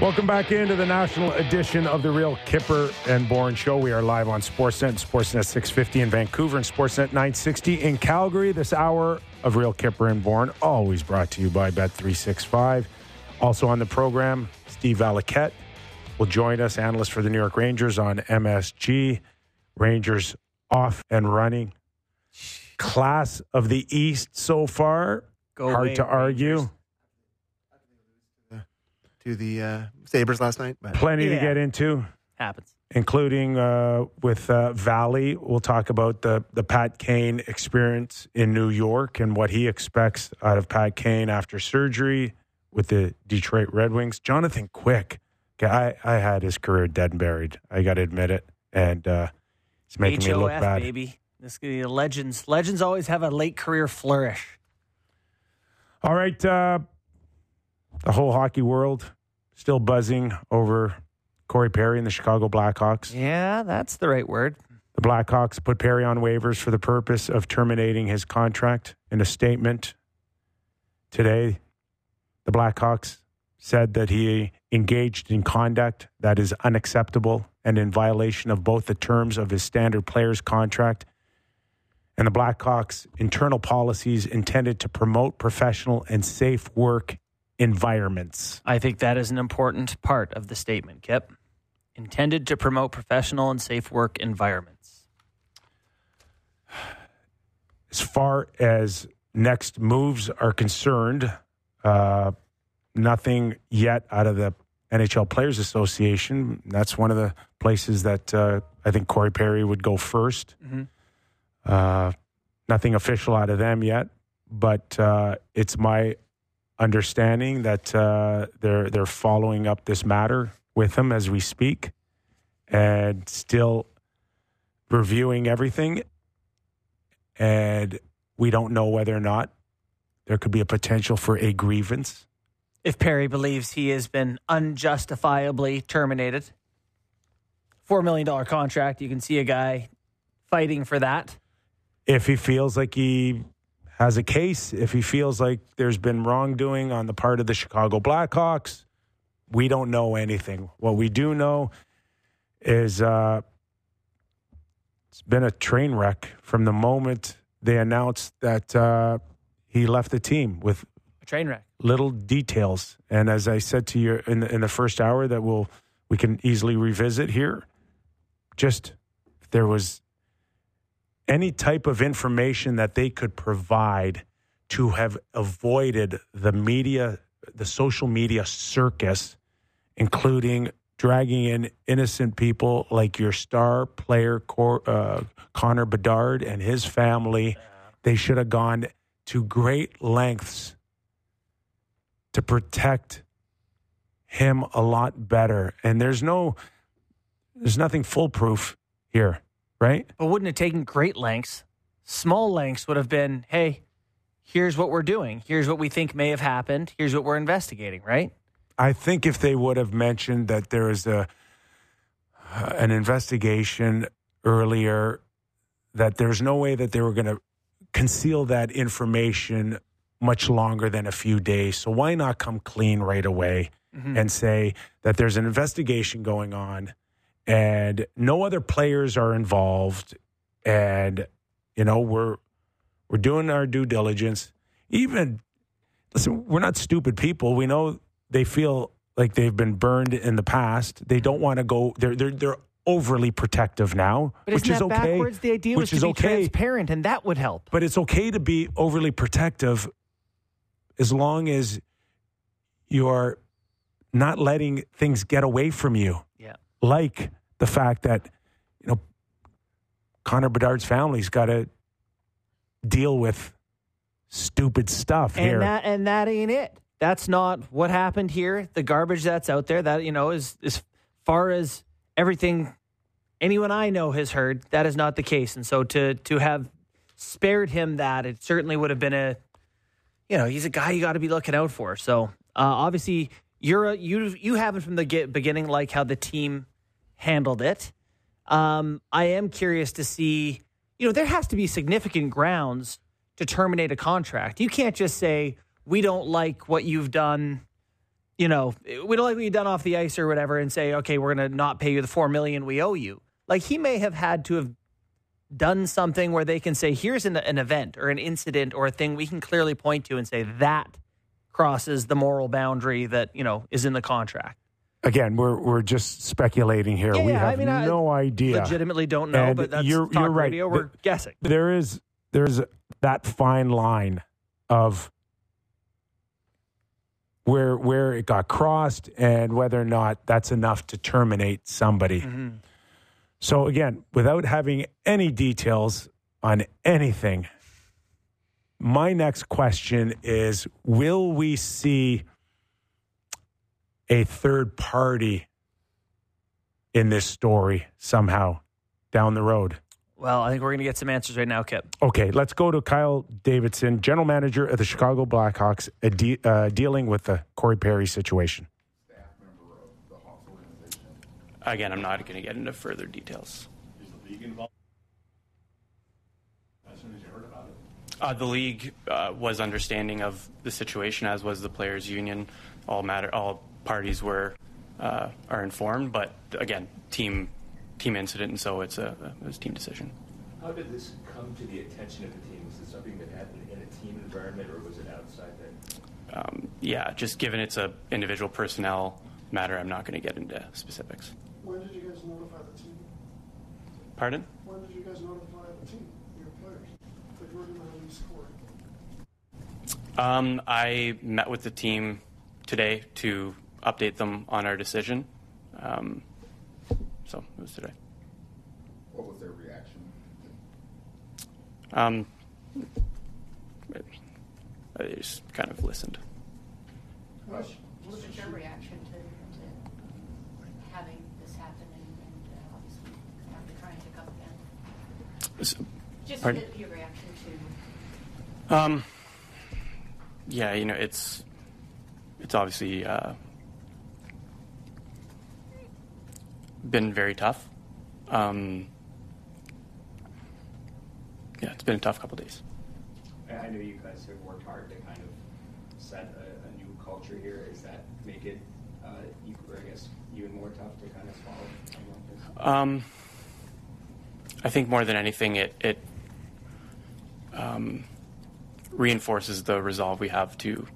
Welcome back into the national edition of the Real Kipper and Bourne Show. We are live on Sportsnet and Sportsnet 650 in Vancouver and Sportsnet 960 in Calgary. This hour of Real Kipper and Bourne, always brought to you by Bet365. Also on the program, Steve Valiquette will join us, analyst for the New York Rangers on MSG. Rangers off and running. Class of the East so far. Go Hard away, to argue. Rangers. To the uh, Sabres last night. But Plenty to get into. Happens. including uh, with uh, Valley. We'll talk about the the Pat Kane experience in New York and what he expects out of Pat Kane after surgery with the Detroit Red Wings. Jonathan Quick, I, I had his career dead and buried. I got to admit it, and uh, it's making me look bad. baby. This could be legends. Legends always have a late career flourish. All right, uh, the whole hockey world still buzzing over Corey Perry and the Chicago Blackhawks. Yeah, that's the right word. The Blackhawks put Perry on waivers for the purpose of terminating his contract. In a statement today, the Blackhawks said that he engaged in conduct that is unacceptable and in violation of both the terms of his standard players contract and the Blackhawks' internal policies intended to promote professional and safe work environments. I think that is an important part of the statement, Kip. Intended to promote professional and safe work environments. as far as next moves are concerned, uh, nothing yet out of the NHL Players Association. That's one of the places that uh, I think Corey Perry would go 1st Mhm. Uh, nothing official out of them yet, but uh, it's my understanding that uh, they're they're following up this matter with him as we speak, and still reviewing everything and we don't know whether or not there could be a potential for a grievance. If Perry believes he has been unjustifiably terminated, $4 million contract, you can see a guy fighting for that. If he feels like he has a case, if he feels like there's been wrongdoing on the part of the Chicago Blackhawks, we don't know anything. What we do know is uh, it's been a train wreck from the moment they announced that uh, he left the team with A train wreck. little details. And as I said to you in the, in the first hour, that we'll we can easily revisit here. Just there was any type of information that they could provide to have avoided the media, the social media circus, including dragging in innocent people like your star player Cor, uh, Connor Bedard and his family. They should have gone to great lengths to protect him a lot better. And there's no, there's nothing foolproof here, right? But wouldn't it taken great lengths? Small lengths would have been, hey, here's what we're doing. Here's what we think may have happened. Here's what we're investigating, right? I think if they would have mentioned that there is a uh, an investigation earlier, that there's no way that they were going to conceal that information much longer than a few days. So why not come clean right away mm-hmm. and say that there's an investigation going on and no other players are involved and you know we're we're doing our due diligence. Even listen, we're not stupid people. We know they feel like they've been burned in the past. They don't want to go. They're they're they're overly protective now, But which is okay. backwards? The idea which was is to be okay. transparent, and that would help. But it's okay to be overly protective as long as you're not letting things get away from you. Yeah. Like the fact that, you know, Connor Bedard's family's got to deal with stupid stuff And here. that and that ain't it. That's not what happened here. The garbage that's out there, that you know, is as far as everything anyone I know has heard, that is not the case. And so to to have spared him that, it certainly would have been a you know, he's a guy you got to be looking out for. So uh, obviously, you're a, you you haven't from the get, beginning like how the team handled it. Um, I am curious to see. You know, there has to be significant grounds to terminate a contract. You can't just say we don't like what you've done. you know, we don't like what you've done off the ice or whatever, and say, okay, we're going to not pay you the four million we owe you. Like he may have had to have done something where they can say, here's an, an event or an incident or a thing we can clearly point to and say that crosses the moral boundary that you know is in the contract. Again, we're we're just speculating here. Yeah, we yeah, have I mean, I no idea. Legitimately don't know, And but that's you're- talk you're right. radio. We're The- guessing. there is there's that fine line of where where it got crossed and whether or not that's enough to terminate somebody. Mm-hmm. So again, without having any details on anything, my next question is will we see a third party in this story somehow down the road? Well, I think we're going to get some answers right now, Kip. Okay, let's go to Kyle Davidson, general manager of the Chicago Blackhawks, uh, de- uh, dealing with the Corey Perry situation. Again, I'm not going to get into further details. Is the league involved? As soon as you heard about it? Uh, the league uh, was understanding of the situation, as was the players' union. All matter, all parties were uh, are informed, but again, team team incident, and so it's a, it was a team decision. How did this come to the attention of the team? Was this something that happened in a team environment, or was it outside that? Um, yeah, just given it's a individual personnel matter, I'm not going to get into specifics. When did you guys notify the team? Pardon? When did you guys notify the team, your players, that you were going to release Corey? Um, I met with the team today to update them on our decision. Um, so it was today. What was their reaction? Um, I just kind of listened. What What was your reaction to, to having this happen and, and uh, obviously after trying to come again? S- Just Pardon? the- your reaction to, Um, yeah, you know, it's it's obviously uh, been very tough. Um, yeah, it's been a tough couple days. I know you guys have worked hard to kind of set a, a new culture here. Is that make it, uh, equal, I guess, even more tough to kind of swallow something like this? Um, I think more than anything, it it um, reinforces the resolve we have to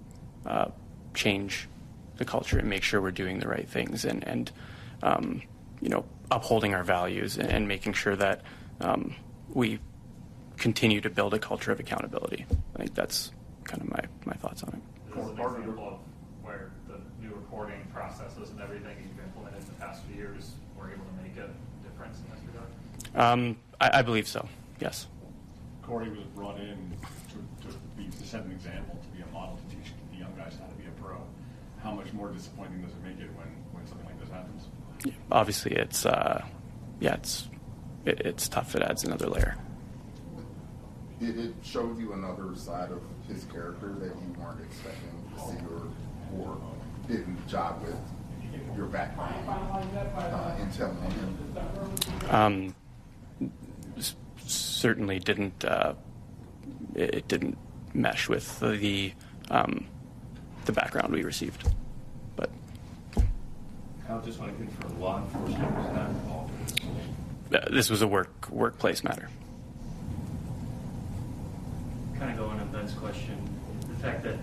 uh, change the culture and make sure we're doing the right things and and um, you know upholding our values and, and making sure that um, we continue to build a culture of accountability. I think that's kind of my, my thoughts on it. This is an example of where the new reporting processes and everything you've implemented in the past few years were able to make a difference in this regard? Um, I, I believe so. Yes. Corey was brought in to, to be, to set an example, to be a model, to teach the young guys how to be a pro. How much more disappointing does it make it when, when something like this happens? Obviously, it's uh, yeah, it's it, it's tough. It adds another layer. Did it show you another side of his character that you weren't expecting to see or, or didn't job with your background uh, in telling him? Um, s- certainly didn't uh, it, it didn't mesh with the um, the background we received, but I just want to confirm law enforcement was not involved this. uh, this was a work workplace matter. kind of going on Ben's question, the fact that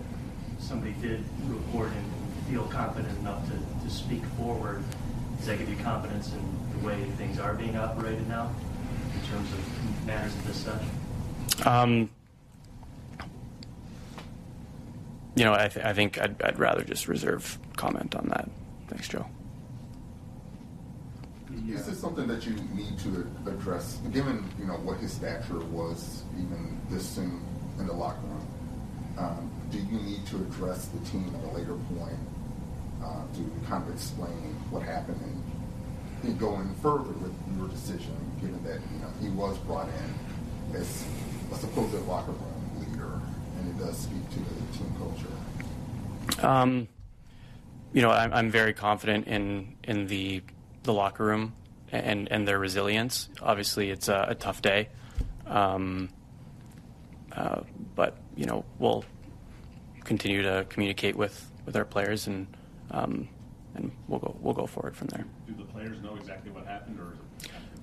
somebody did report and feel confident enough to, to speak forward, does that give you confidence in the way things are being operated now in terms of matters of this such? Um, you know, I, th- I think I'd, I'd rather just reserve comment on that. Thanks, Joe. Is this something that you need to address, given you know what his stature was, even this soon in the locker room? Um, do you need to address the team at a later point uh, to kind of explain what happened and, and going further with your decision, given that you know he was brought in as a supposed locker room and it does speak to the team culture? Um, you know, I'm, I'm very confident in in the the locker room and and their resilience. Obviously, it's a, a tough day, um, uh, but you know, we'll continue to communicate with with our players and um, and we'll go we'll go forward from there. Do the players know exactly what happened, or?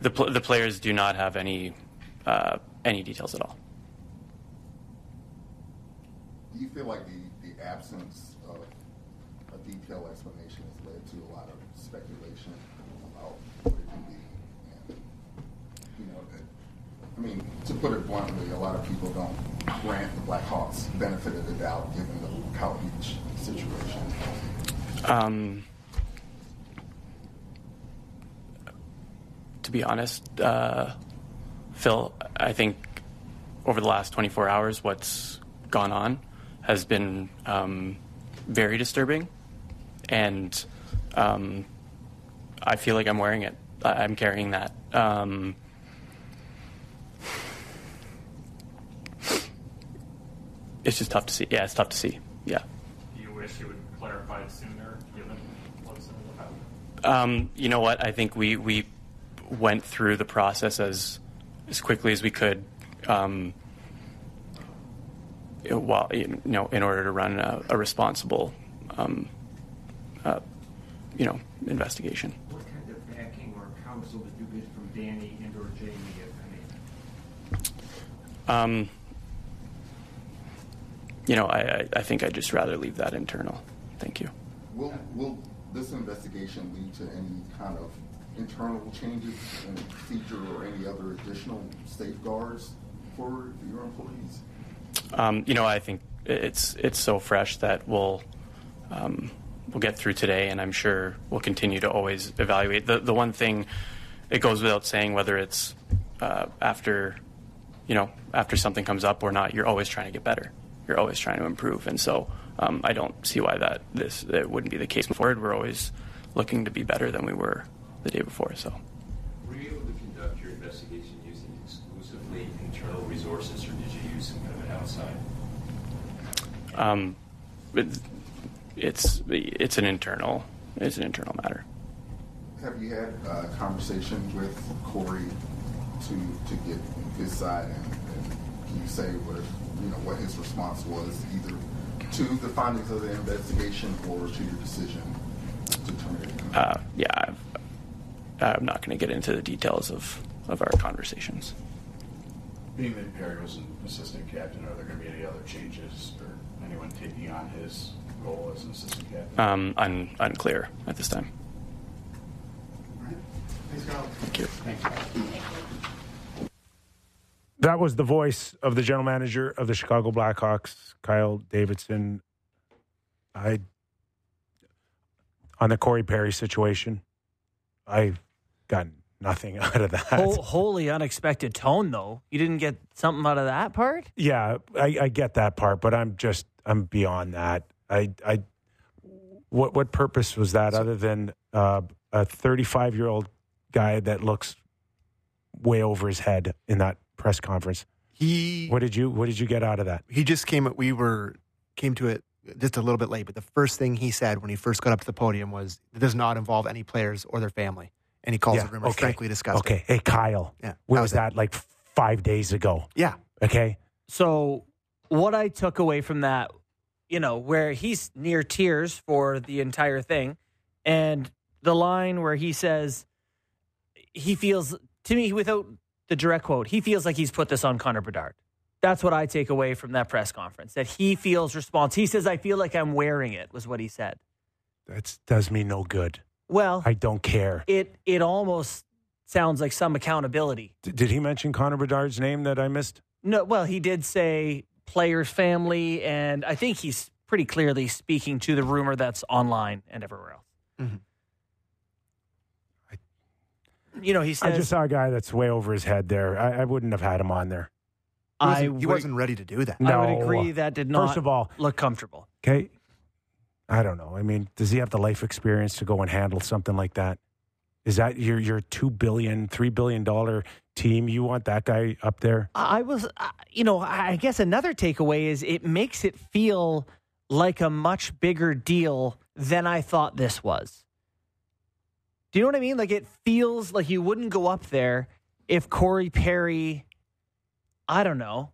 The pl- the players do not have any uh, any details at all. Do you feel like the, the absence of a detailed explanation has led to a lot of speculation about what it could be? And, you know, I mean, to put it bluntly, a lot of people don't grant the Blackhawks benefit of the doubt given the Kyle Beach situation. Um, to be honest, uh, Phil, I think over the last 24 hours, what's gone on has been um, very disturbing, and um, I feel like I'm wearing it. I- I'm carrying that. Um, it's just tough to see. Yeah, it's tough to see. Yeah. Do you wish you would clarify it sooner, given what's in the? Um, you know what? I think we we went through the process as as quickly as we could. Um, while you know, in order to run a, a responsible, um, uh, you know, investigation. What kind of backing or counsel did you get from Danny and or Jaime, if any? Um, you know, I, I I think I'd just rather leave that internal. Thank you. Will, will this investigation lead to any kind of internal changes in procedure or any other additional safeguards for your employees? Um, you know, I think it's it's so fresh that we'll um, we'll get through today, and I'm sure we'll continue to always evaluate. The the one thing it goes without saying, whether it's uh, after you know after something comes up or not, you're always trying to get better. You're always trying to improve, and so um, I don't see why that this it wouldn't be the case forward. We're always looking to be better than we were the day before. So. Were you able to conduct your investigation using exclusively internal resources, or did you use some kind of an outside? Um, it, it's it's an internal it's an internal matter. Have you had a conversation with Corey to to get his side, and, and can you say what you know what his response was, either to the findings of the investigation or to your decision to terminate? him? Uh, yeah, I've, I'm not going to get into the details of of our conversations. Being that Perry was an assistant captain, are there going to be any other changes or anyone taking on his role as an assistant captain? Um, un, unclear at this time. Thanks, Kyle. Thank you. That was the voice of the general manager of the Chicago Blackhawks, Kyle Davidson. I on the Corey Perry situation, I got nothing out of that. Whole, wholly unexpected tone, though. You didn't get something out of that part? Yeah, I, I get that part, but I'm just I'm beyond that. I I what what purpose was that other than uh, a 35 year old guy that looks way over his head in that press conference? He What did you what did you get out of that? he just came. We were came to it just a little bit late, but the first thing he said when he first got up to the podium was, "It does not involve any players or their family," and he calls Yeah, the rumor okay. frankly disgusting. Okay, hey Kyle, Yeah, where was was it. that? Like five days ago. Yeah, Okay, So, what I took away from that, you know, where he's near tears for the entire thing, and the line where he says he feels, to me, without the direct quote, he feels like he's put this on Connor Bedard. That's what I take away from that press conference. That he feels response. He says, "I feel like I'm wearing it," was what he said. that does me no good. Well, I don't care. it it almost sounds like some accountability. D- did he mention Connor Bedard's name that I missed? No, well, he did say player's family, and I think he's pretty clearly speaking to the rumor that's online and everywhere else. Mhm. You know, he I just saw a guy that's way over his head there. I, I wouldn't have had him on there. he I, wasn't, he wasn't ready to do that. I would No. agree that did not First of all, look comfortable. okay, I don't know. I mean, does he have the life experience to go and handle something like that? Is that your your two billion, three billion dollar team? You want that guy up there? I was, uh, you know, I guess another takeaway is it makes it feel like a much bigger deal than I thought this was. Do you know what I mean? Like it feels like you wouldn't go up there if Corey Perry, I don't know,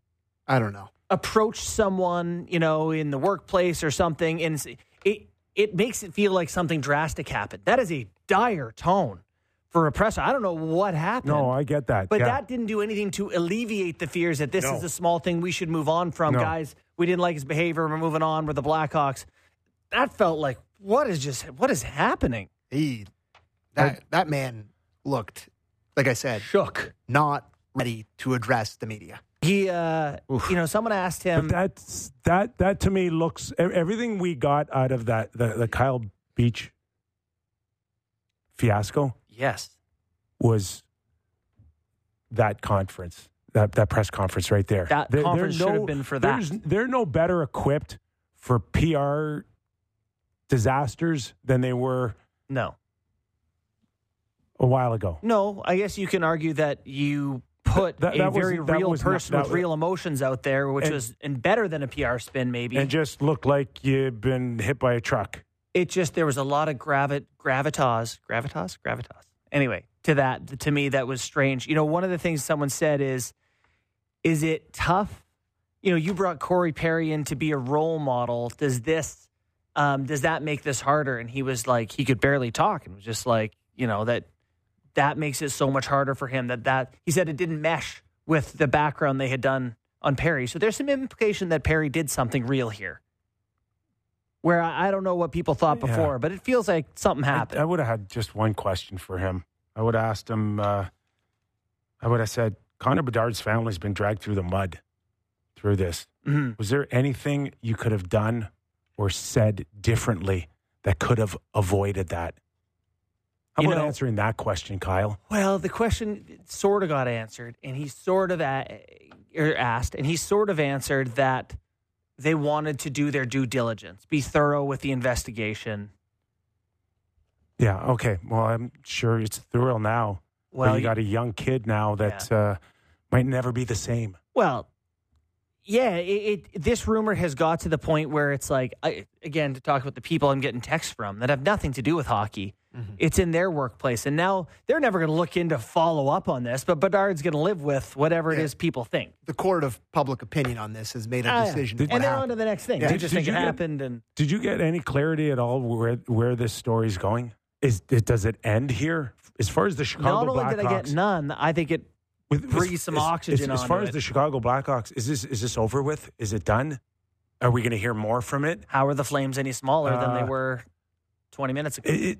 I don't know. approached someone, you know, in the workplace or something, and s- it it makes it feel like something drastic happened. That is a dire tone for a presser. I don't know what happened. No, I get that. But yeah. that didn't do anything to alleviate the fears that this No. is a small thing we should move on from. No. Guys, we didn't like his behavior. We're moving on. We're the Blackhawks. That felt like what is just what is happening? He that that man looked, like I said, shook, not ready to address the media. He, uh, you know, someone asked him. But that's that that to me looks everything we got out of that the, the Kyle Beach fiasco yes, was that conference, that that press conference right there. That they're conference should have been for there's- that. They're no better equipped for PR disasters than they were no, a while ago. no. I guess you can argue that you put That- a that was- very real was not- person with real emotions out there, which And- was and better than a PR spin, maybe. And just looked like you'd been hit by a truck. it just there was a lot of gravit gravitas gravitas gravitas. Anyway to that to me that was strange. You know one of the things someone said is is it tough? You know you brought corey perry in to be a role model. Does this um, does that make this harder? And he was like he could barely talk and was just like you know that that makes it so much harder for him that that he said it didn't mesh with the background they had done on perry so there's some implication that perry did something real here where I, I don't know what people thought Yeah. before, but it feels like something happened. I, I would have had just one question for him. I would have asked him, uh, I would have said, Connor Bedard's family's been dragged through the mud through this. Mhm. Was there anything you could have done or said differently that could have avoided that? How You about know- answering that question, Kyle? Well, the question sort of got answered, and he sort of a, er, asked, and he sort of answered that they wanted to do their due diligence, be thorough with the investigation. Yeah, okay. Well, I'm sure it's thorough now. Well, Well, you got a young kid now that uh, might never be the same. Well, yeah, it, it this rumor has got to the point where it's like I, again to talk about the people I'm getting texts from that have nothing to do with hockey. It's in their workplace, and now they're never going to look into follow up on this. But Bedard's going to live with whatever it Yeah. is people think. The court of public opinion on this has made a Ah, yeah. decision. and what they're on to the next thing. Yeah. Did- just did think it you get- happened, and Did you get any clarity at all where where this story's going? Is it, does it end here? As far as the Chicago not only Blackhawks, did I get none, I think it with, breathe some as- oxygen As, as far as it. the Chicago Blackhawks, is this is this over with? Is it done? Are we going to hear more from it? How are the Flames any smaller than they Uh, were 20 minutes ago? It- it-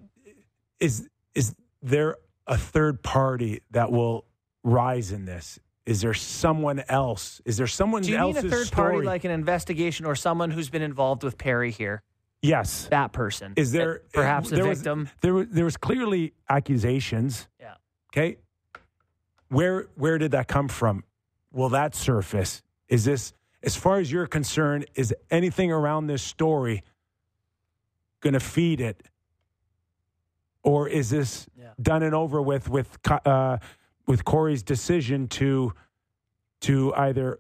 Is is there a third party that will rise in this? Is there someone else? Is there someone Do you mean else's a third story? party like an investigation or someone who's been involved with Perry here? yes. That person. Is there perhaps a there was- victim? there was there was clearly accusations. Yeah. Okay. Where where did that come from? Will that surface? Is this as far as you're concerned, is anything around this story going to feed it? Or is this Yeah. done and over with with uh, with Corey's decision to to either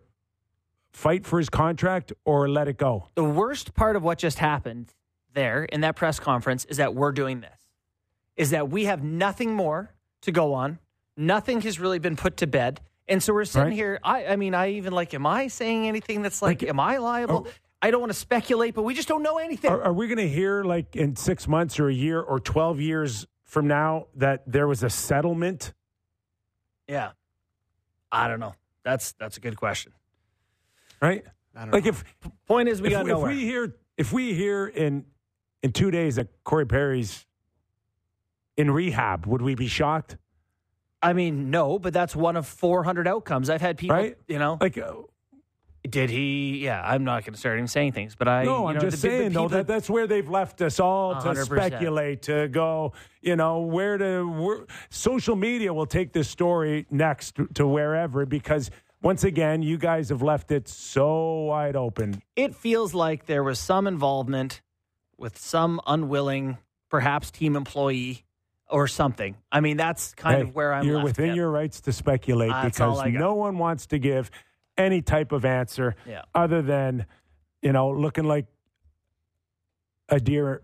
fight for his contract or let it go? The worst part of what just happened there in that press conference is that we're doing this. Is that we have nothing more to go on. Nothing has really been put to bed. And so we're sitting Right. here. I, I mean, I even like, am I saying anything that's like, Like, am I liable? oh. I don't want to speculate, but we just don't know anything. Are, are we going to hear like in six months or a year or twelve years from now that there was a settlement? yeah. I don't know. That's that's a good question. Right? I don't Like know. if Point is, we if, got if nowhere. we hear if we hear in in two days that Corey Perry's in rehab, would we be shocked? I mean, no, but that's one of 400 outcomes. I've had people, Right? you know, Like, uh, did he? Yeah, I'm not going to start even saying things, but I. no, you I'm know, just the, the saying though that that's where they've left us all to 100%. speculate to go. You know where to where, social media will take this story next to wherever because once again you guys have left it so wide open. it feels like there was some involvement with some unwilling, perhaps team employee or something. I mean, that's kind Hey, of where I'm. You're left within at. your rights to speculate That's because no one wants to give any type of answer Yeah. other than, you know, looking like a deer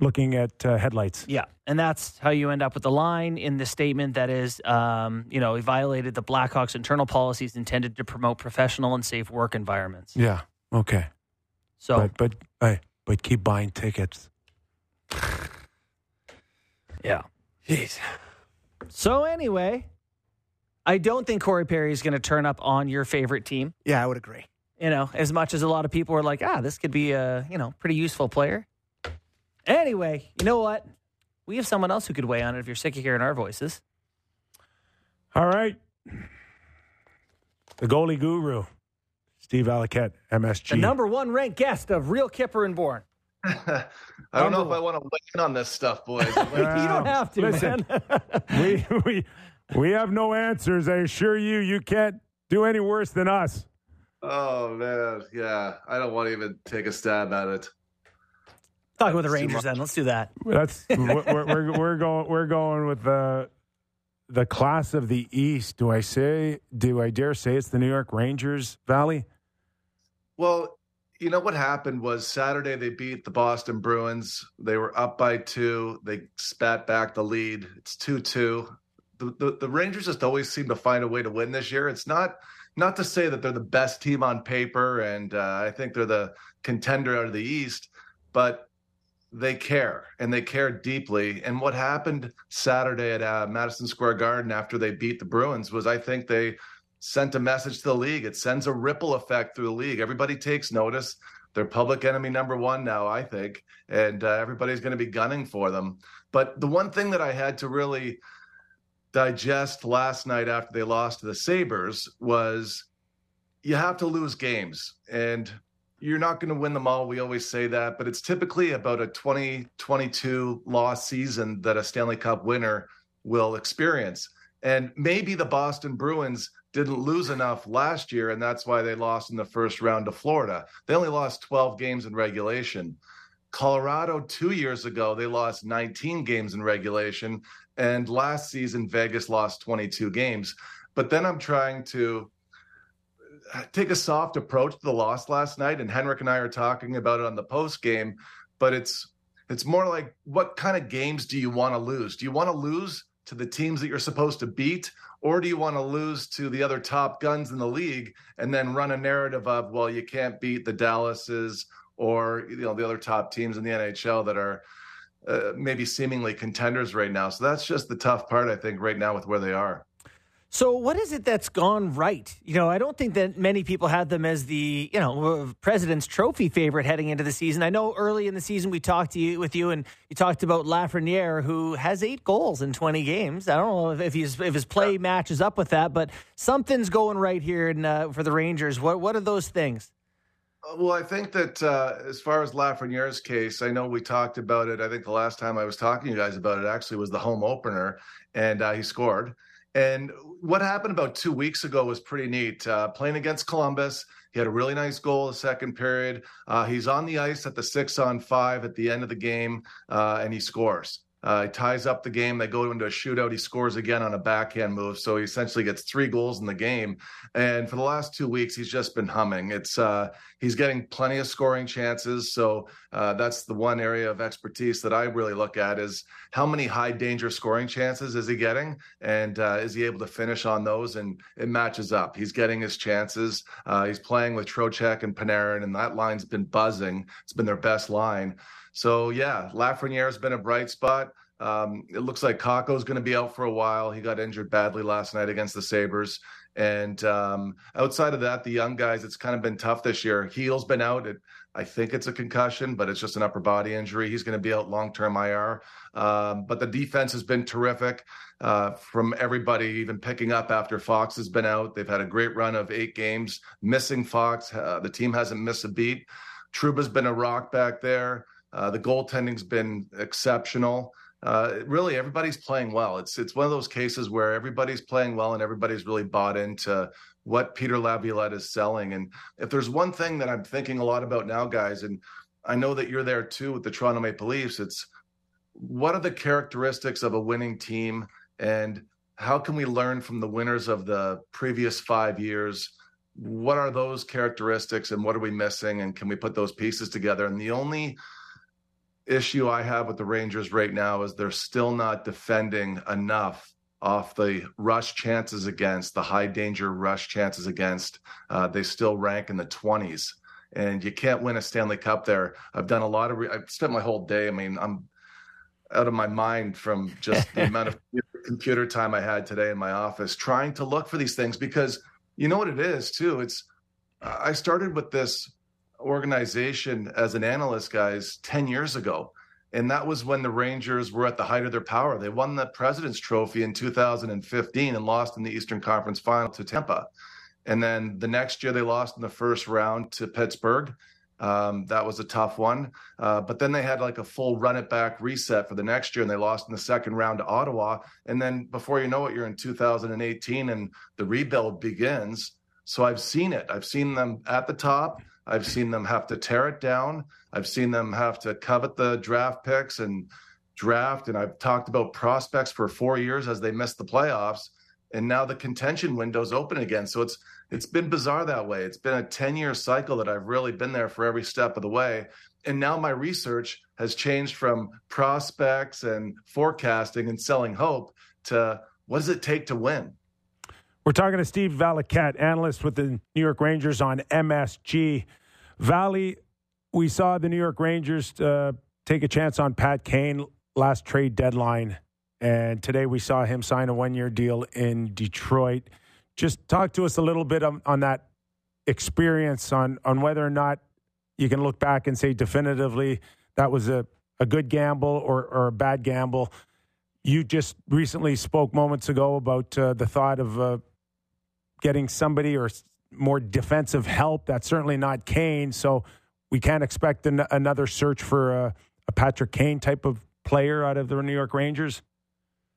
looking at uh, headlights. Yeah, and that's how you end up with the line in the statement that is, um, you know, he violated the Blackhawks' internal policies intended to promote professional and safe work environments. Yeah. Okay. So but but hey, but keep buying tickets. Yeah. Jeez. So anyway, I don't think Corey Perry is going to turn up on your favorite team. Yeah, I would agree. You know, as much as a lot of people are like, ah, this could be a you know pretty useful player. Anyway, you know what? We have someone else who could weigh on it if you're sick of hearing our voices. All right. The goalie guru, Steve Valiquette, MSG. The number one ranked guest of Real Kipper and Bourne. I don't know if I want to weigh in on this stuff, boys. you don't have to, Listen, man. we, we, we have no answers. I assure you, you can't do any worse than us. oh man, yeah. I don't want to even take a stab at it. Talk about the Rangers then. Let's do that. That's we're, we're, we're going we're going with the the class of the East. Do I say? Do I dare say it's the New York Rangers, Valley? Well, you know what happened was Saturday they beat the Boston Bruins. They were up by two. They spat back the lead. It's two two. The, the Rangers just always seem to find a way to win this year. It's not not to say that they're the best team on paper, and uh, I think they're the contender out of the East, but they care and they care deeply. And what happened Saturday at uh, Madison Square Garden after they beat the Bruins was, I think they sent a message to the league. It sends a ripple effect through the league. Everybody takes notice. They're public enemy number one now, I think, and uh, everybody's going to be gunning for them. But the one thing that I had to really digest last night after they lost to the Sabres was you have to lose games. And you're not going to win them all. We always say that, but it's typically about a 2022 loss season that a Stanley Cup winner will experience. And maybe the Boston Bruins didn't lose enough last year, and that's why they lost in the first round to Florida. They only lost 12 games in regulation. Colorado, two years ago, they lost 19 games in regulation. And last season, Vegas lost 22 games. But then I'm trying to uh, take a soft approach to the loss last night and Henrik and I are talking about it on the post game but it's it's more like what kind of games do you want to lose do you want to lose to the teams that you're supposed to beat or do you want to lose to the other top guns in the league and then run a narrative of well you can't beat the Dallases or you know the other top teams in the NHL that are uh, maybe seemingly contenders right now so that's just the tough part I think right now with where they are So, what is it that's gone right? You know, I don't think that many people had them as the you know President's Trophy favorite heading into the season. I know early in the season we talked to you with you and you talked about Lafreniere, who has eight goals in twenty games. I don't know if, if he's if his play matches up with that, but something's going right here in, uh, for the Rangers. What what are those things? Well, I think that uh, as far as Lafreniere's case, I know we talked about it. I think the last time I was talking to you guys about it actually was the home opener, and uh, he scored. And what happened about two weeks ago was pretty neat. Uh, playing against Columbus, he had a really nice goal the second period. Uh, he's on the ice at the six on five at the end of the game, uh, and he scores. Uh, he ties up the game. They go into a shootout. He scores again on a backhand move. So he essentially gets three goals in the game. And for the last two weeks, he's just been humming. It's uh, he's getting plenty of scoring chances. So uh, that's the one area of expertise that I really look at is how many high danger scoring chances is he getting, and uh, is he able to finish on those? And it matches up. He's getting his chances. Uh, he's playing with Trocheck and Panarin, and that line's been buzzing. It's been their best line. So yeah, Lafreniere has been a bright spot. Um, it looks like Kakko's going to be out for a while. He got injured badly last night against the Sabres. And um, outside of that, the young guys, it's kind of been tough this year. Heel's been out. It, I think it's a concussion, but it's just an upper body injury. He's going to be out long term IR. Um, but the defense has been terrific uh, from everybody, even picking up after Fox has been out. They've had a great run of eight games, missing Fox. Uh, the team hasn't missed a beat. Trouba's been a rock back there. Uh, the goaltending's been exceptional. Uh, really, everybody's playing well. It's it's one of those cases where everybody's playing well and everybody's really bought into what Peter Laviolette is selling. And if there's one thing that I'm thinking a lot about now, guys, and I know that you're there too with the Toronto Maple Leafs, it's what are the characteristics of a winning team and how can we learn from the winners of the previous five years? What are those characteristics and what are we missing? And can we put those pieces together? And the only issue I have with the Rangers right now is they're still not defending enough off the rush chances against the high danger rush chances against. Uh, they still rank in the 20s, and you can't win a Stanley Cup there. I've done a lot of. Re- I've spent my whole day. I mean, I'm. out of my mind from just the amount of computer time I had today in my office trying to look for these things because you know what it is too. It's I started with this organization as an analyst, guys, ten years ago, and that was when the Rangers were at the height of their power. They won the President's Trophy in 2015 and lost in the Eastern Conference Final to Tampa. And then the next year, they lost in the first round to Pittsburgh. Um, that was a tough one. Uh, but then they had like a full run it back reset for the next year, and they lost in the second round to Ottawa. And then before you know it, you're in 2018, and the rebuild begins. So I've seen it. I've seen them at the top. I've seen them have to tear it down. I've seen them have to covet the draft picks and draft. And I've talked about prospects for four years as they missed the playoffs. And now the contention window's open again. So it's it's been bizarre that way. It's been a 10 year cycle that I've really been there for every step of the way. And now my research has changed from prospects and forecasting and selling hope to what does it take to win? We're talking to Steve Valiquette, analyst with the New York Rangers on MSG. Valley, we saw the New York Rangers uh, take a chance on Pat Kane last trade deadline. And today we saw him sign a one year deal in Detroit. Just talk to us a little bit on, on that experience, on, on whether or not you can look back and say definitively that was a, a good gamble or, or a bad gamble. You just recently spoke moments ago about uh, the thought of uh, getting somebody or more defensive help. That's certainly not Kane. So we can't expect an, another search for a, a Patrick Kane type of player out of the New York Rangers.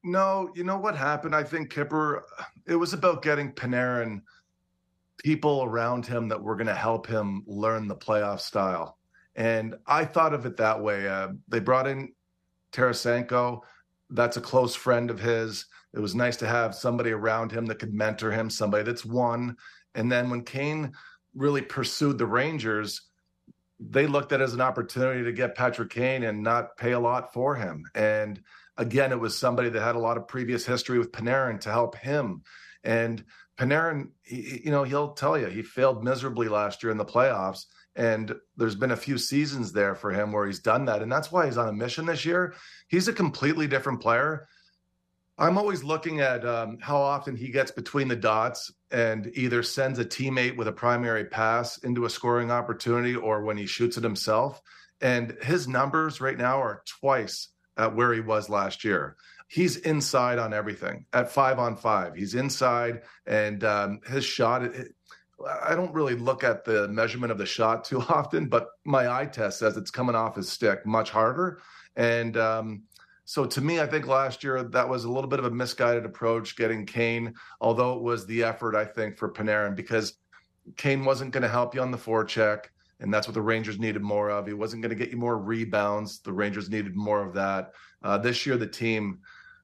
No, you know what happened? I think Kipper, it was about getting Panarin people around him that were going to help him learn the playoff style. And I thought of it that way. Uh, they brought in Tarasenko. That's a close friend of his. It was nice to have somebody around him that could mentor him, somebody that's won. And then when Kane really pursued the Rangers, they looked at it as an opportunity to get Patrick Kane and not pay a lot for him. And again, it was somebody that had a lot of previous history with Panarin to help him. And Panarin, he, you know, he'll tell you he failed miserably last year in the playoffs. And there's been a few seasons there for him where he's done that. And that's why he's on a mission this year. He's a completely different player. I'm always looking at um, how often he gets between the dots and either sends a teammate with a primary pass into a scoring opportunity or when he shoots it himself. And his numbers right now are twice at where he was last year. He's inside on everything at five on five. He's inside, and um, his shot. I don't really look at the measurement of the shot too often, but my eye test says it's coming off his stick much harder. And um, so to me, I think last year that was a little bit of a misguided approach getting Kane, although it was the effort, I think, for Panarin because Kane wasn't going to help you on the forecheck and that's what the Rangers needed more of. He wasn't going to get you more rebounds. The Rangers needed more of that. Uh, this year, the team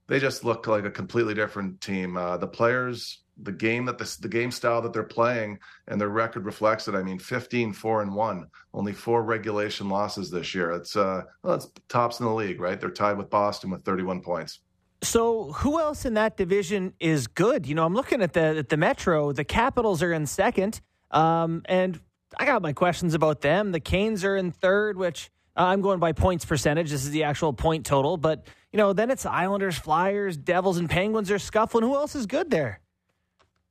they just look like a completely different team. Uh, the players, the game that the, the game style that they're playing, and their record reflects it. I mean, 15, four and one, only four regulation losses this year. It's uh, well, it's tops in the league, right? They're tied with Boston with 31 points. So, who else in that division is good? You know, I'm looking at the at the Metro. The Capitals are in second, um, and I got my questions about them. The Canes are in third, which uh, I'm going by points percentage. This is the actual point total. But, you know, then it's Islanders, Flyers, Devils, and Penguins are scuffling. Who else is good there?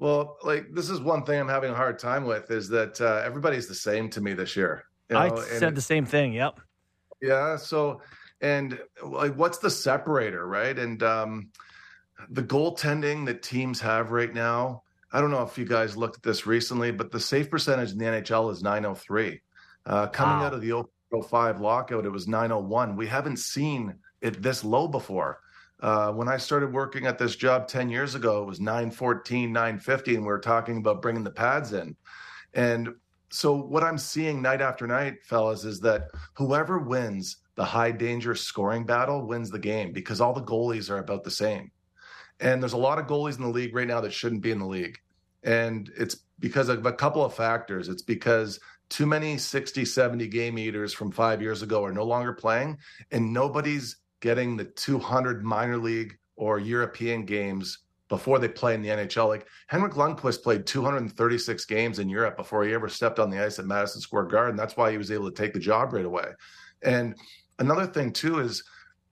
Well, like, this is one thing I'm having a hard time with is that uh, everybody's the same to me this year. You know? I said the same thing. Yep. Yeah. So, and like, what's the separator, right? And um, the goaltending that teams have right now, I don't know if you guys looked at this recently, but the save percentage in the NHL is 903. Uh, coming wow. out of the 05 lockout, it was 901. We haven't seen it this low before. Uh, when I started working at this job 10 years ago, it was 914, 950, and we were talking about bringing the pads in. And so, what I'm seeing night after night, fellas, is that whoever wins the high danger scoring battle wins the game because all the goalies are about the same. And there's a lot of goalies in the league right now that shouldn't be in the league. And it's because of a couple of factors. It's because too many 60, 70 game eaters from five years ago are no longer playing, and nobody's getting the 200 minor league or European games before they play in the NHL. Like Henrik Lundqvist played 236 games in Europe before he ever stepped on the ice at Madison Square Garden. That's why he was able to take the job right away. And another thing, too, is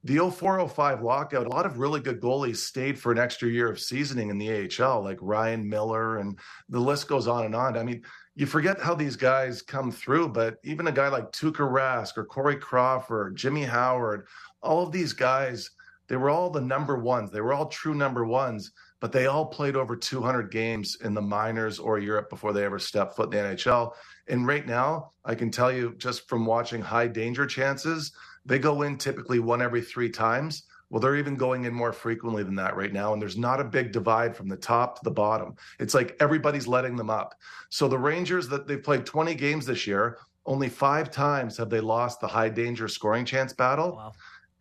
the 0405 lockout, a lot of really good goalies stayed for an extra year of seasoning in the AHL, like Ryan Miller, and the list goes on and on. I mean, you forget how these guys come through, but even a guy like Tuukka Rask or Corey Crawford, or Jimmy Howard, all of these guys, they were all the number ones. They were all true number ones, but they all played over 200 games in the minors or Europe before they ever stepped foot in the NHL. And right now, I can tell you just from watching high danger chances, they go in typically one every three times. Well, they're even going in more frequently than that right now. And there's not a big divide from the top to the bottom. It's like everybody's letting them up. So the Rangers that they've played 20 games this year, only five times have they lost the high danger scoring chance battle. Wow.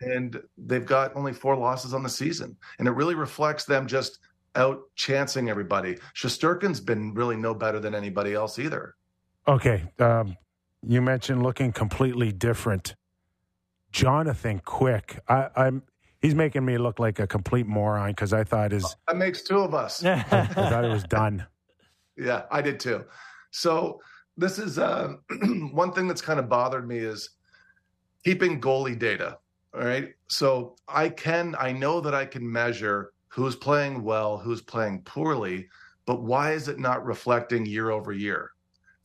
And they've got only four losses on the season. And it really reflects them just out chancing everybody. Shesterkin's been really no better than anybody else either. Okay. Um, you mentioned looking completely different. Jonathan Quick. I, I'm he's making me look like a complete moron because I thought his that makes two of us. I thought it was done. Yeah, I did too. So this is uh, one thing that's kind of bothered me is keeping goalie data. All right, so I can I know that I can measure who's playing well, who's playing poorly, but why is it not reflecting year over year?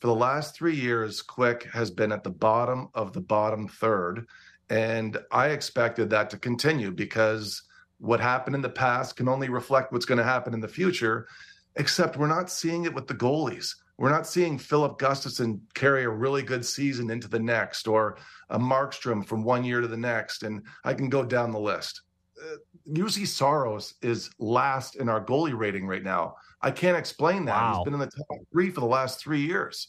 For the last three years, Quick has been at the bottom of the bottom third and I expected that to continue because what happened in the past can only reflect what's going to happen in the future, except we're not seeing it with the goalies. We're not seeing Filip Gustavsson carry a really good season into the next or a Markstrom from one year to the next. And I can go down the list. Uh, Juuse Saros is last in our goalie rating right now. I can't explain that. Wow. He's been in the top three for the last three years.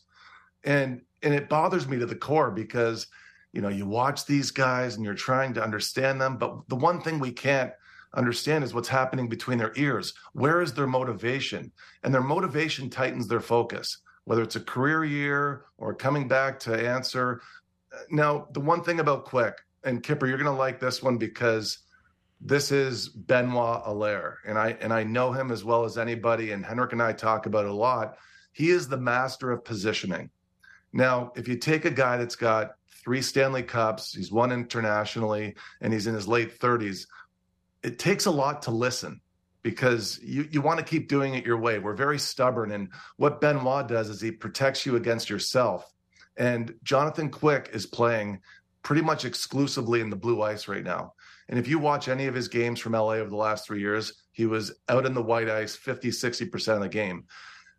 And and it bothers me to the core because – you know you watch these guys and you're trying to understand them but the one thing we can't understand is what's happening between their ears where is their motivation and their motivation tightens their focus whether it's a career year or coming back to answer. Now the one thing about quick and kipper you're going to like this one because this is benoit allaire and i and i know him as well as anybody and henrik and i talk about a lot. He is the master of positioning. Now if you take a guy that's got three Stanley Cups, he's won internationally, and he's in his late 30s. It takes a lot to listen because you, you want to keep doing it your way. We're very stubborn. And what Benoit does is he protects you against yourself. And Jonathan Quick is playing pretty much exclusively in the blue ice right now. And if you watch any of his games from LA over the last three years, he was out in the white ice 50, 60% of the game.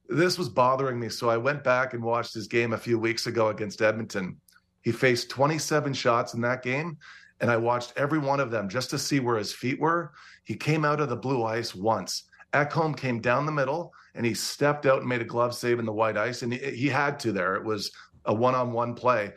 This was bothering me. So I went back and watched his game a few weeks ago against Edmonton. He faced 27 shots in that game, and I watched every one of them just to see where his feet were. He came out of the blue ice once. Ekholm came down the middle and he stepped out and made a glove save in the white ice, and he, he had to there. It was a one on one play.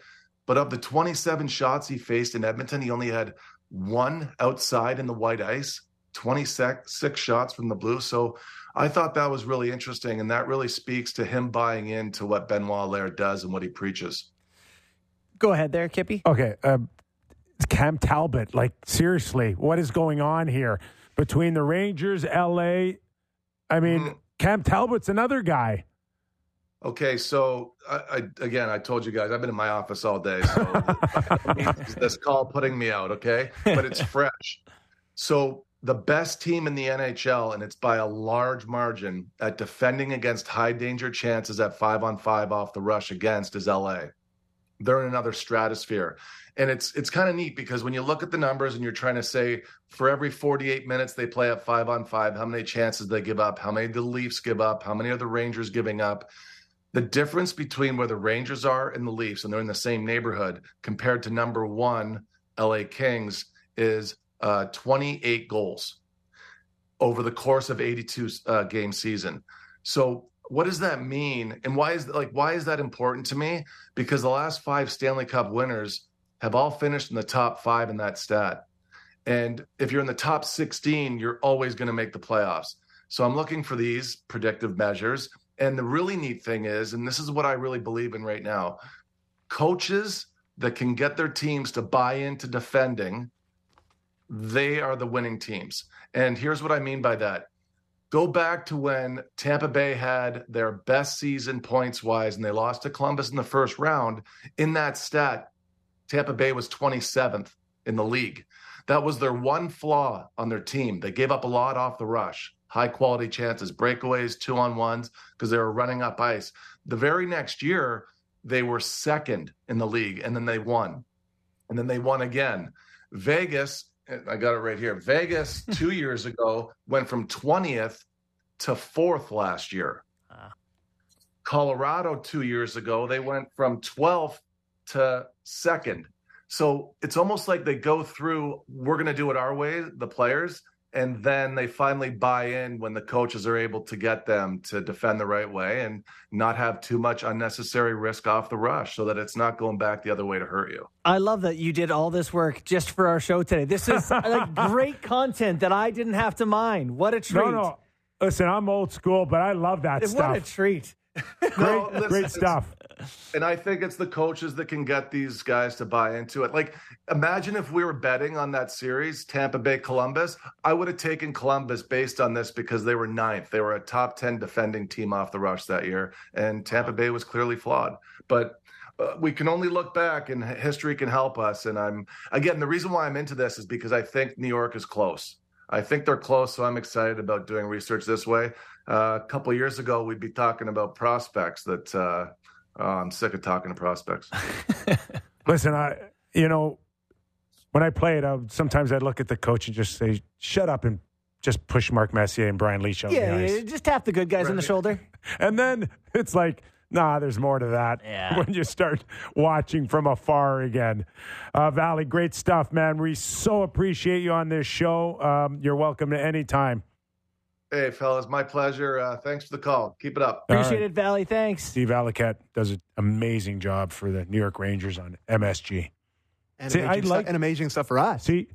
But of the 27 shots he faced in Edmonton, he only had one outside in the white ice, 26 shots from the blue. So I thought that was really interesting. And that really speaks to him buying into what Benoit Allaire does and what he preaches. Go ahead there, Kippy. Okay. Uh, Cam Talbot, like, seriously, what is going on here between the Rangers, LA? I mean, mm. Cam Talbot's another guy. Okay, so I, I, again, I told you guys I've been in my office all day, so this call putting me out. Okay, but it's fresh. So the best team in the NHL, and it's by a large margin at defending against high danger chances at five on five off the rush against is LA they're in another stratosphere and it's it's kind of neat because when you look at the numbers and you're trying to say for every 48 minutes they play at five on five how many chances they give up how many the leafs give up how many are the rangers giving up the difference between where the rangers are and the leafs and they're in the same neighborhood compared to number one la kings is uh, 28 goals over the course of 82 uh, game season. So what does that mean? And why is like why is that important to me? Because the last five stanley cup winners have all finished in the top five in that stat. And if you're in the top 16 you're always going to make the playoffs. So i'm looking for these predictive measures. And the really neat thing is and this is what i really believe in right now coaches that can get their teams to buy into defending they are the winning teams. And here's what i mean by that. Go back to when Tampa Bay had their best season points wise and they lost to Columbus in the first round. In that stat, Tampa Bay was 27th in the league. That was their one flaw on their team. They gave up a lot off the rush, high quality chances, breakaways, two on ones, because they were running up ice. The very next year, they were second in the league, and then they won. And then they won again. Vegas, I got it right here. Vegas two years ago went from 20th to fourth last year. Ah. Colorado two years ago, they went from 12th to second. So it's almost like they go through, we're going to do it our way, the players, and then they finally buy in when the coaches are able to get them to defend the right way and not have too much unnecessary risk off the rush so that it's not going back the other way to hurt you. I love that you did all this work just for our show today. This is like great content that I didn't have to mine. What a treat. No, no. Listen, I'm old school, but I love that What stuff. a treat. Great, No, listen, great stuff. And I think it's the coaches that can get these guys to buy into it. Like, imagine if we were betting on that series, Tampa Bay Columbus. I would have taken Columbus based on this because they were ninth. They were a top 10 defending team off the rush that year. And Tampa Bay was clearly flawed. But uh, we can only look back and history can help us. And I'm, again, the reason why I'm into this is because I think New York is close. I think they're close, so I'm excited about doing research this way. Uh, a couple years ago, we'd be talking about prospects that uh, oh, I'm sick of talking to prospects. Listen, I you know when I played, it, I, sometimes I'd look at the coach and just say, "Shut up," and just push Mark Messier and Brian Leetch on Yeah, the ice. yeah, just tap the good guys on the shoulder. And then it's like, nah, there's more to that Yeah. when you start watching from afar again. Uh, Valley, great stuff, man. We so appreciate you on this show. Um, you're welcome to any time. Hey, fellas, my pleasure. Uh, thanks for the call. Keep it up. Appreciate it, Valley. Thanks. Steve Valiquette does an amazing job for the New York Rangers on MSG. And, See, amazing I stuff, like- and amazing stuff for us. See,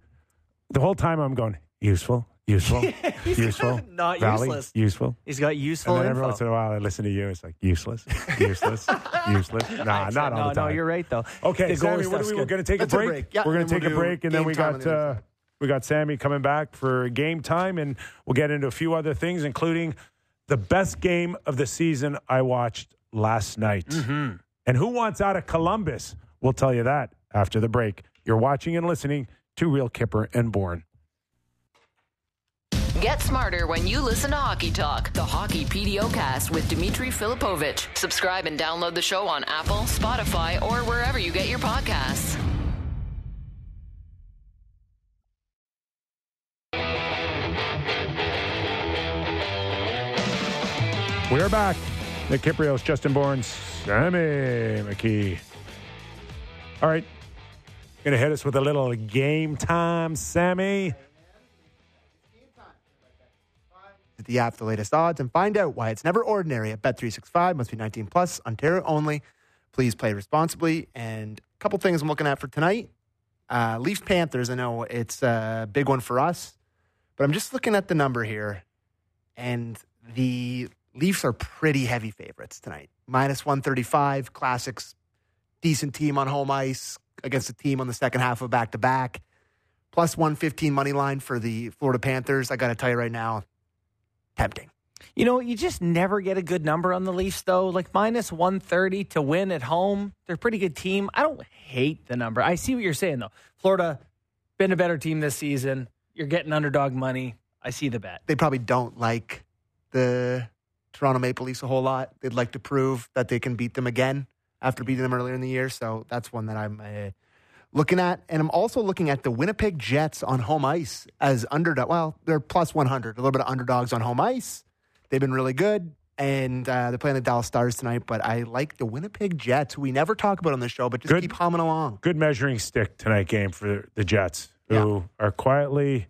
the whole time I'm going, useful, useful, useful. Not Valley, useless. Useful. He's got useful and then every info. once in a while, I listen to you. It's like useless, useless, useless. Nah, not all the time. no, you're right though. Okay, The Sammy, what are stuff's we, we're going to take Let's a take a break. break. Yeah, we're going and to then take we'll a break, and then we time on got the other side. we got Sammy coming back for game time, and we'll get into a few other things, including the best game of the season I watched last night. Mm-hmm. And who wants out of Columbus? We'll tell you that after the break. You're watching and listening to Real Kipper and Bourne. Get smarter when you listen to Hockey Talk, the Hockey PDO cast with Dimitri Filipovic. Subscribe and download the show on Apple, Spotify, or wherever you get your podcasts. We are back. Nick Kypreos, Justin Bourne, Sammy McKee. All right. Going to hit us with a little game time, Sammy. the app, the latest odds, and find out why it's never ordinary at Bet365. Must be 19 plus, Ontario only. Please play responsibly. And a couple things I'm looking at for tonight. Uh, Leafs Panthers. I know it's a big one for us, but I'm just looking at the number here, and the Leafs are pretty heavy favorites tonight. Minus 135. Classics, decent team on home ice against a team on the second half of back to back. Plus 115 money line for the Florida Panthers. I got to tell you right now, tempting. You know, you just never get a good number on the Leafs, though. Like minus 130 to win at home. They're a pretty good team. I don't hate the number. I see what you're saying, though. Florida, been a better team this season. You're getting underdog money. I see the bet. They probably don't like the Toronto Maple Leafs a whole lot. They'd like to prove that they can beat them again after beating them earlier in the year. So that's one that I'm uh, looking at. And I'm also looking at the Winnipeg Jets on home ice as underdog. Well, they're plus 100, a little bit of underdogs on home ice. They've been really good. And uh, they're playing the Dallas Stars tonight, but I like the Winnipeg Jets, who we never talk about on the show, but just Good. keep humming along. Good measuring stick tonight game for the Jets, who are quietly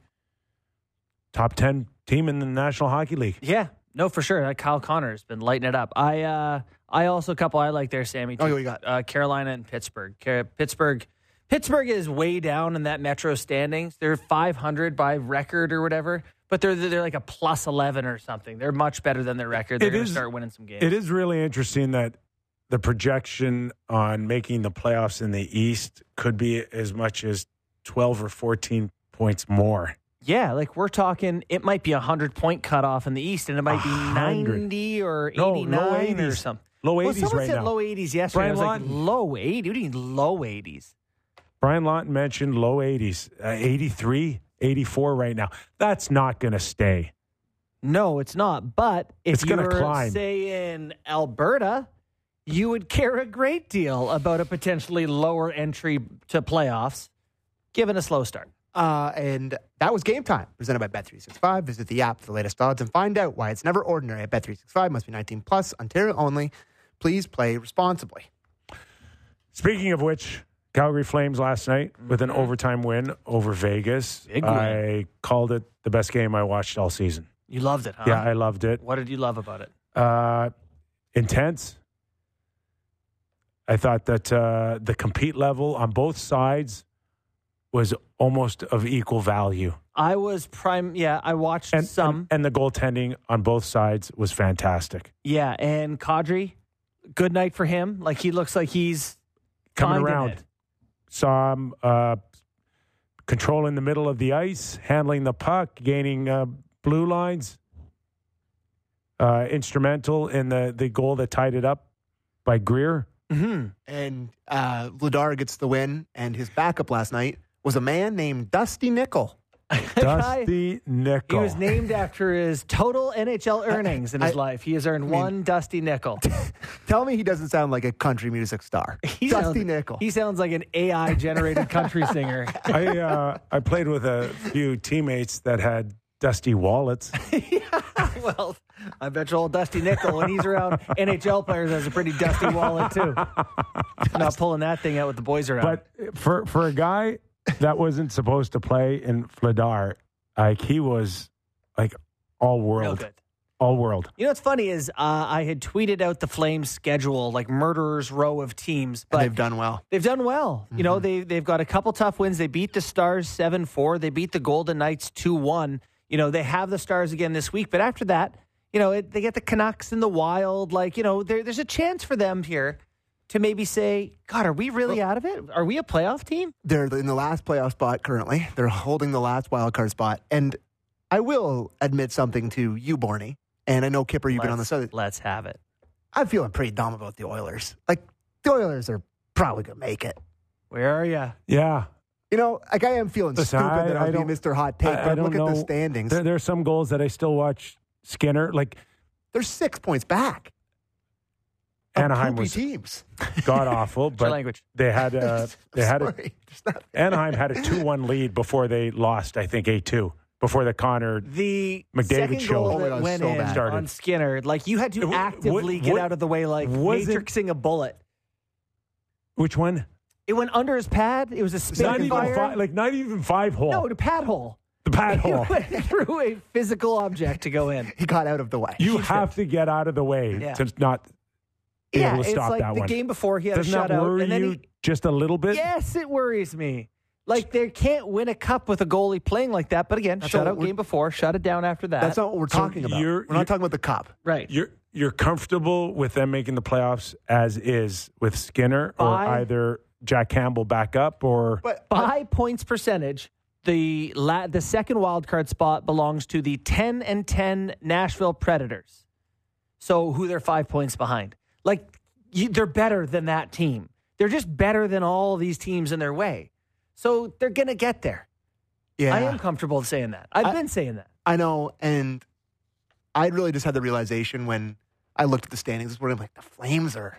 top 10 team in the National Hockey League. Yeah, no, for sure. Uh, Kyle Connor has been lighting it up. I, uh, I also a couple I like there, Sammy. Oh, too. what you got? Uh, Carolina and Pittsburgh. Car- Pittsburgh. Pittsburgh is way down in that Metro standings. They're 500 by record or whatever, but they're they're like a plus 11 or something. They're much better than their record. They're going to start winning some games. It is really interesting that the projection on making the playoffs in the East could be as much as 12 or 14 points more. Yeah, like we're talking, it might be a hundred point cutoff in the East, and it might be 100. ninety or No, eighty low nine or something. Low 80s someone right said now. low eighties yesterday. Brian I was like, low eighty? What do you mean low eighties? Brian Lawton mentioned low 80s, uh, 83, 84 right now. That's not going to stay. No, it's not. But if It's you were, climb. say, in Alberta, you would care a great deal about a potentially lower entry to playoffs, given a slow start. Uh, and that was game time, presented by Bet365. Visit the app for the latest odds and find out why it's never ordinary at Bet365. Must be 19 plus, Ontario only. Please play responsibly. Speaking of which, Calgary Flames last night with an overtime win over Vegas. Big win. I called it the best game I watched all season. You loved it, huh? Yeah, I loved it. What did you love about it? Uh, intense. I thought that uh, the compete level on both sides was almost of equal value. I was prime. Yeah, I watched And, some. and, and the goaltending on both sides was fantastic. yeah, and Kadri, good night for him. Like he looks like he's Coming around. it. Saw him uh, controlling the middle of the ice, handling the puck, gaining uh, blue lines. Uh, instrumental in the, the goal that tied it up by Greer. Mm-hmm. And uh, Vladar gets the win, and his backup last night was a man named Dusty Nickel. Dusty Nickel. He was named after his total NHL earnings in his I- life. He has earned I mean- one dusty nickel. Tell me he doesn't sound like a country music star. He Dusty sounds, Nickel. He sounds like an AI generated country singer. I uh, I played with a few teammates that had dusty wallets. well, I bet you old Dusty Nickel, when he's around NHL players, has a pretty dusty wallet too. Not pulling that thing out with the boys around. But for for a guy that wasn't supposed to play in Vladar, like he was like all Real world, good. all world. You know what's funny is uh, I had tweeted out the Flames schedule, like murderers row of teams, but And they've done well. They've done well. You know, they they've got a couple tough wins. They beat the Stars seven four. They beat the Golden Knights two one. You know, they have the Stars again this week, but after that, you know, it, they get the Canucks and the Wild. Like, you know, there, there's a chance for them here to maybe say, God, are we really out of it? Are we a playoff team? They're in the last playoff spot currently. They're holding the last wild card spot. And I will admit something to you, Borny. And I know Kipper, you've been on the Let's- side. Let's have it. I'm feeling pretty dumb about the Oilers. Like the Oilers are probably gonna make it. Where are you? Yeah, You know, like I am feeling Listen, stupid I- that I I was being don't- Mr. Hot Take, I- I but don't look at the know. standings. there, there are some goals that I still watch. Skinner, like They're six points back. Of Anaheim was teams. god awful, but language? they had a they had a not- Anaheim had a two one lead before they lost. I think eight two before the Connor. The McDavid show. goal Oh that went so in bad. Started. on Skinner, like you had to It w- actively what- get what- out of the way, like was it- matrixing a bullet. Which one? It went under his pad. It was a Not spin even fire. five, like not even five hole. no, the pad hole. the pad hole. It went through a physical object to go in. He got out of the way. You have to get out of the way Yeah. to not be yeah, able to it's stop like that the one. game before he had Doesn't a that shutout, worry and then you he, just a little bit? yes, it worries me. Like they can't win a cup with a goalie playing like that. But again, That's shutout game before, shut it down after that. That's not what we're So talking about. you're- We're you're- not talking about the cup. right. You're you're comfortable with them making the playoffs as is with Skinner or either Jack Campbell back up or But By points percentage, the la- the second wild card spot belongs to the 10 and 10 Nashville Predators. So who they're 5 points behind. Like you, they're better than that team. They're just better than all these teams in their way. So they're going to get there. yeah, I am comfortable saying that. I've I- been saying that. I know, and I really just had the realization when I looked at the standings this morning. I'm like, the Flames are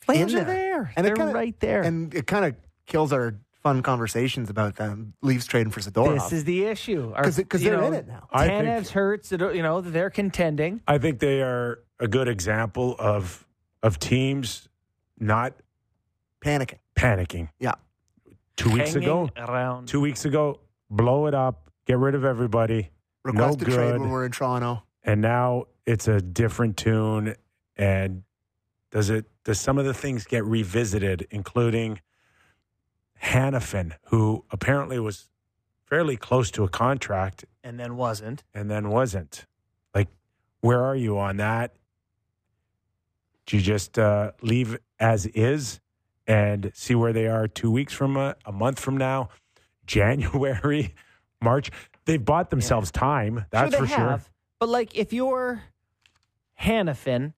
Flames in are there. And they're kinda- right there. and it kind of kills our fun conversations about them Leafs trading for Zadorov. this is the issue. 'Cause it- 'cause you they're know, in it now. I Tanev's hurts. You know they're contending. I think they are a good example of of teams not panicking. panicking. Yeah, Two weeks hanging ago, around. two weeks ago, blow it up, get rid of everybody, request no a trade when we're in Toronto. and now it's a different tune. And does it? Does some of the things get revisited, including Hanifin, who apparently was fairly close to a contract and then wasn't. and then wasn't? Like, where are you on that? Do you just uh, leave as is and see where they are two weeks from a, a month from now, January, March? They've bought themselves time. That's sure for they sure. But like, if you're Hanifin,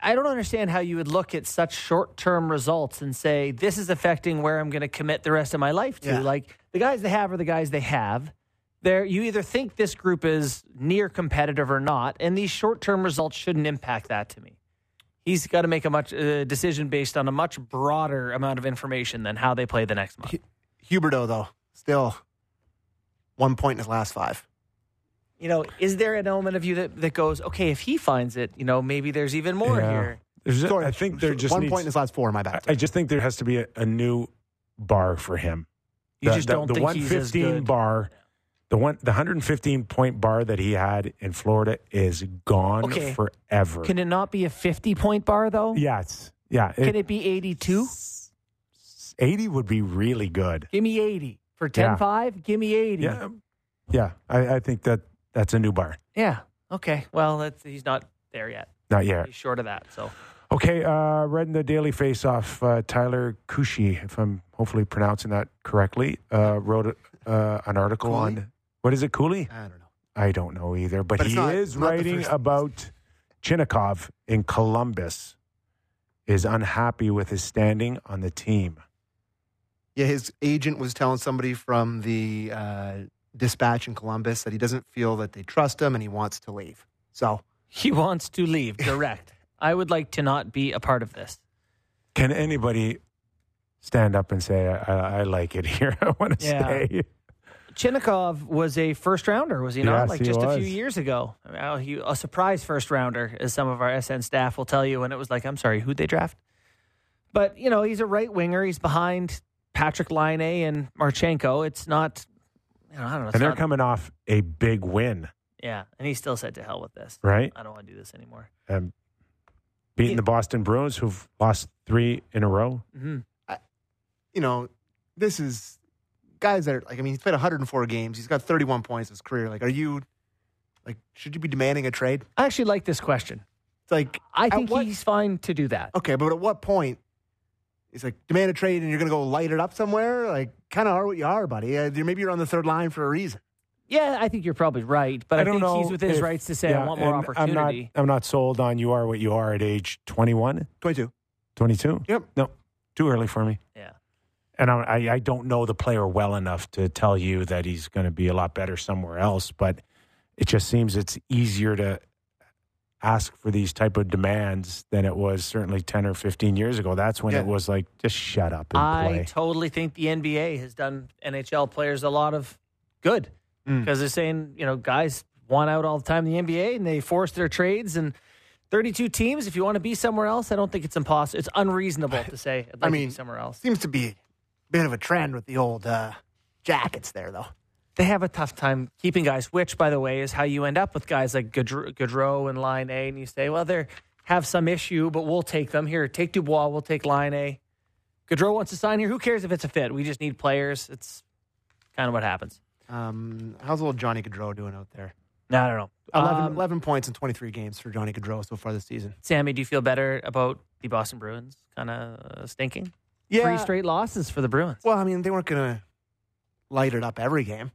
I don't understand how you would look at such short term results and say, this is affecting where I'm going to commit the rest of my life to. Yeah. Like the guys they have are the guys they have. There, you either think this group is near competitive or not, and these short term results shouldn't impact that to me. He's got to make a much uh, decision based on a much broader amount of information than how they play the next month. Huberdeau, though, still one point in his last five. You know, is there an element of you that, that goes, okay, if he finds it, you know, maybe there's even more Yeah. here. There's a- Sorry, I think there just one needs, point in his last four. My bad. I I just think there has to be a, a new bar for him. You The- just the, don't the think he's as 115 good. bar, the one, the 115 point bar that he had in Florida is gone Okay. forever. Can it not be a 50 point bar, though? yeah, it's yeah. Can It, it be 82? 80 would be really good. Give me 80. For 10 Yeah. 5, give me 80. Yeah, yeah. I, I think that that's a new bar. Yeah. Okay. Well, that's, he's not there yet. Not yet. He's short of that. So Okay, uh, read in the Daily Face Off, uh, Tyler Kushi, if I'm hopefully pronouncing that correctly, uh, wrote uh, an article on what is it, Cooley? I don't know. I don't know either, but, But he not- is not writing about Chinakhov in Columbus is unhappy with his standing on the team. Yeah, his agent was telling somebody from the uh, dispatch in Columbus that he doesn't feel that they trust him and he wants to leave. So he wants to leave direct. I would like to not be a part of this. Can anybody stand up and say, I, I, I like it here? I want to Yeah. stay. Chinakhov was a first rounder, was he not? Yes, like he just a few years ago. Well, he, a surprise first rounder, as some of our SN staff will tell you. And it was like, I'm sorry, who'd they draft? But, you know, he's a right winger. He's behind Patrik Laine and Marchenko. It's not, you know, I don't know. And they're not- coming off a big win, Yeah. And he still said, to hell with this. right? I don't want to do this anymore. Um, beating the Boston Bruins, who've lost three in a row. hmm you know, this is guys that are like, I mean, he's played 104 games. He's got 31 points in his career. Like, are you, like, should you be demanding a trade? I actually like this question. It's like, I think what- he's fine to do that. okay, but at what point? He's like demand a trade and you're going to go light it up somewhere. Like, kind of are what you are, buddy. Uh, maybe you're on the third line for a reason. Yeah, I think you're probably right. But I, don't think know he's within his rights to say, yeah, I want more opportunity. I'm not, I'm not sold on you are what you are at age 21, 22. 22. Yep. No, too early for me. yeah. And I, I, don't know the player well enough to tell you that he's going to be a lot better somewhere else. But it just seems it's easier to ask for these type of demands than it was certainly 10 or 15 years ago. That's when Yeah. it was like, just shut up and I play. totally think the NBA has done NHL players a lot of good Mm. because they're saying, you know, guys want out all the time in the NBA and they force their trades and 32 teams. If you want to be somewhere else, I don't think it's impossible. It's unreasonable to say, I'd like I to mean, be somewhere else. Seems to be bit of a trend with the old uh, jackets there, though. They have a tough time keeping guys, which, by the way, is how you end up with guys like Gaudreau Gaudreau and Laine. And you say, well, they have some issue, but we'll take them. Here, take Dubois, we'll take Laine. Gaudreau wants to sign here. Who cares if it's a fit? We just need players. It's kind of what happens. Um, how's old Johnny Gaudreau doing out there? No, I don't know. 11, Um, 11 points in 23 games for Johnny Gaudreau so far this season. Sammy, do you feel better about the Boston Bruins kind of stinking? Three straight losses for the Bruins. Well, I mean, they weren't going to light it up every game,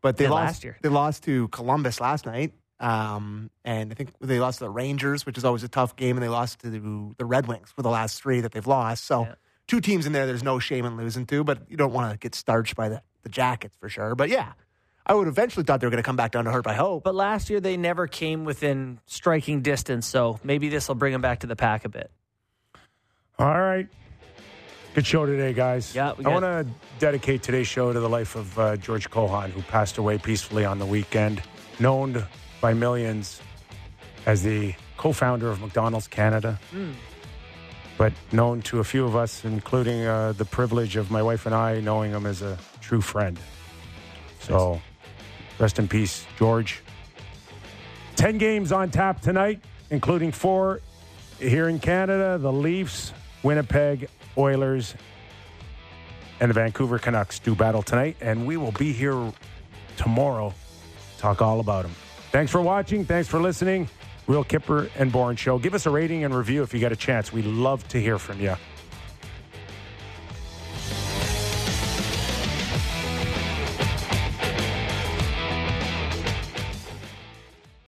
but they Did lost last year. They lost to Columbus last night, um, and I think they lost to the Rangers, which is always a tough game, and they lost to the, the Red Wings for the last three that they've lost. So, Yeah. two teams in there, there's no shame in losing to, but you don't want to get starched by the, the Jackets for sure. But yeah, I would eventually thought they were going to come back down to hurt by hope. But last year they never came within striking distance, so maybe this will bring them back to the pack a bit. All right. Good show today, guys. Yeah, we I want to dedicate today's show to the life of uh, George Cohon, who passed away peacefully on the weekend, known by millions as the co founder of McDonald's Canada, but known to a few of us, including uh, the privilege of my wife and I knowing him as a true friend. So, rest in peace, George. 10 games on tap tonight, including four here in Canada the Leafs, Winnipeg Oilers, and the Vancouver Canucks do battle tonight. And we will be here tomorrow to talk all about them. Thanks for watching. Thanks for listening. Real Kipper and Bourne Show. Give us a rating and review if you get a chance. We love to hear from you.